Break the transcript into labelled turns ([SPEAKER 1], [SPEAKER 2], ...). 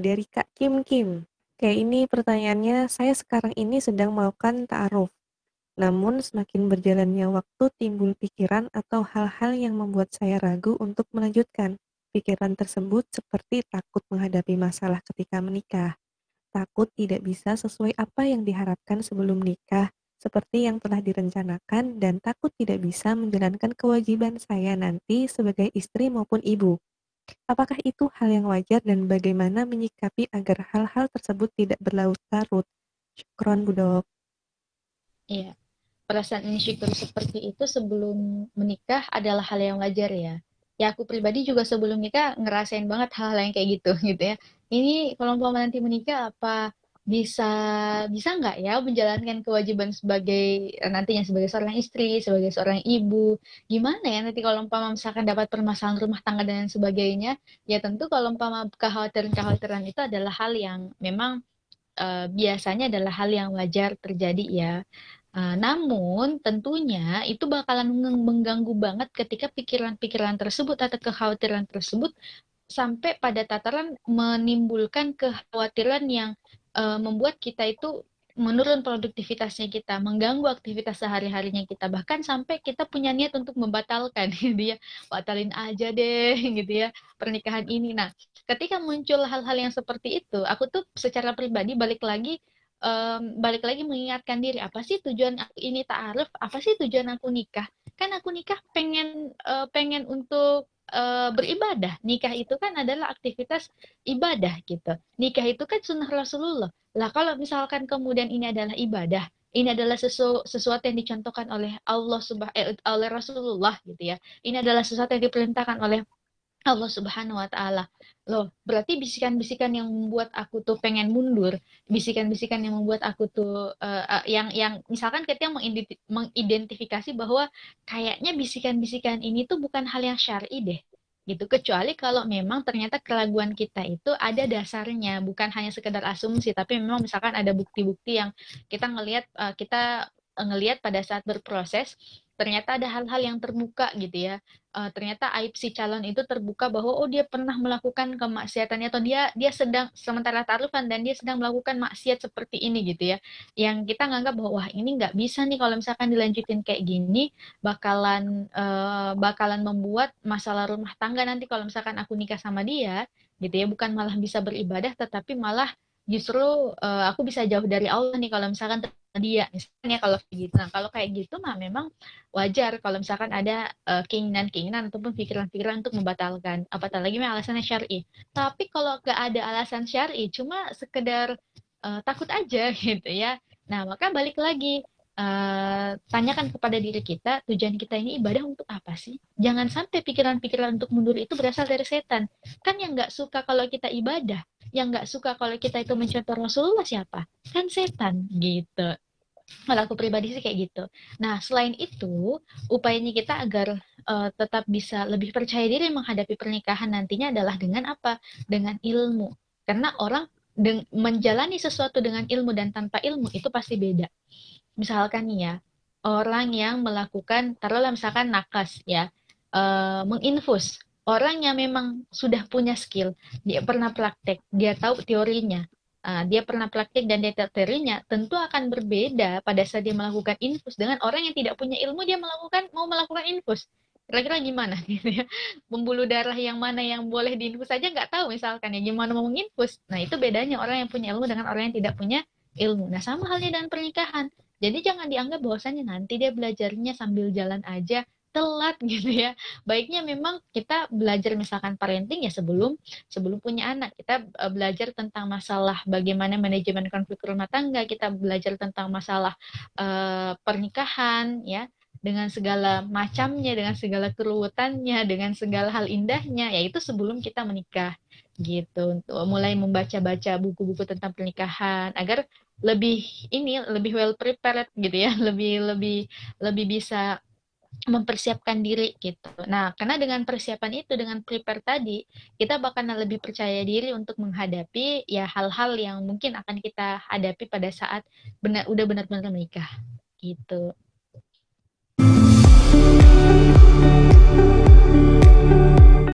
[SPEAKER 1] Dari Kak Kim Kim. Kayak ini pertanyaannya, saya sekarang ini sedang melakukan ta'aruf. Namun semakin berjalannya waktu timbul pikiran atau hal-hal yang membuat saya ragu untuk melanjutkan. Pikiran tersebut seperti takut menghadapi masalah ketika menikah. Takut tidak bisa sesuai apa yang diharapkan sebelum nikah, seperti yang telah direncanakan dan takut tidak bisa menjalankan kewajiban saya nanti sebagai istri maupun ibu. Apakah itu hal yang wajar dan bagaimana menyikapi agar hal-hal tersebut tidak berlarut-larut? Syukron, Budok.
[SPEAKER 2] Iya, perasaan insecure seperti itu sebelum menikah adalah hal yang wajar ya. Ya aku pribadi juga sebelum nikah ngerasain banget hal-hal yang kayak gitu gitu ya. Ini kalau nanti menikah apa bisa bisa nggak ya menjalankan kewajiban sebagai nantinya sebagai seorang istri, sebagai seorang ibu, gimana ya nanti kalau umpama misalkan dapat permasalahan rumah tangga dan sebagainya, ya tentu kalau umpama kekhawatiran-kekhawatiran itu adalah hal yang memang uh, biasanya adalah hal yang wajar terjadi ya. Uh, namun tentunya itu bakalan mengganggu banget ketika pikiran-pikiran tersebut atau kekhawatiran tersebut sampai pada tataran menimbulkan kekhawatiran yang uh, membuat kita itu menurun produktivitasnya kita, mengganggu aktivitas sehari-harinya kita, bahkan sampai kita punya niat untuk membatalkan, gitu ya, batalin aja deh, gitu ya, pernikahan ini. Nah, ketika muncul hal-hal yang seperti itu, aku tuh secara pribadi balik lagi, um, balik lagi mengingatkan diri, apa sih tujuan aku ini ta'aruf, apa sih tujuan aku nikah? Kan aku nikah pengen, uh, pengen untuk uh, beribadah. Nikah itu kan adalah aktivitas ibadah gitu. Nikah itu kan sunnah Rasulullah. Lah kalau misalkan kemudian ini adalah ibadah, ini adalah sesu, sesuatu yang dicontohkan oleh Allah subhanahu eh, oleh Rasulullah gitu ya. Ini adalah sesuatu yang diperintahkan oleh Allah Subhanahu wa taala. Loh, berarti bisikan-bisikan yang membuat aku tuh pengen mundur, bisikan-bisikan yang membuat aku tuh uh, uh, yang yang misalkan kita mengidentifikasi bahwa kayaknya bisikan-bisikan ini tuh bukan hal yang syar'i deh. Gitu. Kecuali kalau memang ternyata keraguan kita itu ada dasarnya, bukan hanya sekedar asumsi, tapi memang misalkan ada bukti-bukti yang kita ngelihat uh, kita ngelihat pada saat berproses ternyata ada hal-hal yang terbuka gitu ya. Uh, ternyata aib si calon itu terbuka bahwa oh dia pernah melakukan kemaksiatannya atau dia dia sedang sementara taruhan dan dia sedang melakukan maksiat seperti ini gitu ya. Yang kita nganggap bahwa wah ini nggak bisa nih kalau misalkan dilanjutin kayak gini bakalan uh, bakalan membuat masalah rumah tangga nanti kalau misalkan aku nikah sama dia gitu ya. Bukan malah bisa beribadah tetapi malah justru uh, aku bisa jauh dari Allah nih kalau misalkan dia misalnya kalau kayak gitu. Nah kalau kayak gitu mah memang wajar kalau misalkan ada uh, keinginan-keinginan ataupun pikiran-pikiran untuk membatalkan. Apalagi memang alasannya syar'i. Tapi kalau gak ada alasan syar'i cuma sekedar uh, takut aja gitu ya. Nah maka balik lagi uh, tanyakan kepada diri kita tujuan kita ini ibadah untuk apa sih? Jangan sampai pikiran-pikiran untuk mundur itu berasal dari setan. Kan yang nggak suka kalau kita ibadah yang nggak suka kalau kita itu mencontoh Rasulullah siapa? Kan setan gitu. Kalau aku pribadi sih kayak gitu. Nah, selain itu, upayanya kita agar uh, tetap bisa lebih percaya diri menghadapi pernikahan nantinya adalah dengan apa? Dengan ilmu. Karena orang menjalani sesuatu dengan ilmu dan tanpa ilmu itu pasti beda. Misalkan nih ya, orang yang melakukan, taruhlah misalkan nakas ya, uh, menginfus orang yang memang sudah punya skill, dia pernah praktek, dia tahu teorinya, uh, dia pernah praktek dan dia tahu teorinya, tentu akan berbeda pada saat dia melakukan infus dengan orang yang tidak punya ilmu dia melakukan mau melakukan infus. Kira-kira gimana gitu ya? Pembuluh darah yang mana yang boleh diinfus saja nggak tahu misalkan ya gimana mau menginfus. Nah itu bedanya orang yang punya ilmu dengan orang yang tidak punya ilmu. Nah sama halnya dengan pernikahan. Jadi jangan dianggap bahwasannya nanti dia belajarnya sambil jalan aja telat gitu ya. Baiknya memang kita belajar misalkan parenting ya sebelum sebelum punya anak. Kita e, belajar tentang masalah bagaimana manajemen konflik rumah tangga, kita belajar tentang masalah uh, pernikahan ya dengan segala macamnya, dengan segala keruwetannya, dengan segala hal indahnya, yaitu sebelum kita menikah gitu. Untuk mulai membaca-baca buku-buku tentang pernikahan agar lebih ini lebih well prepared gitu ya, lebih lebih lebih bisa mempersiapkan diri gitu. Nah, karena dengan persiapan itu, dengan prepare tadi, kita bakal lebih percaya diri untuk menghadapi ya hal-hal yang mungkin akan kita hadapi pada saat benar udah benar-benar menikah gitu.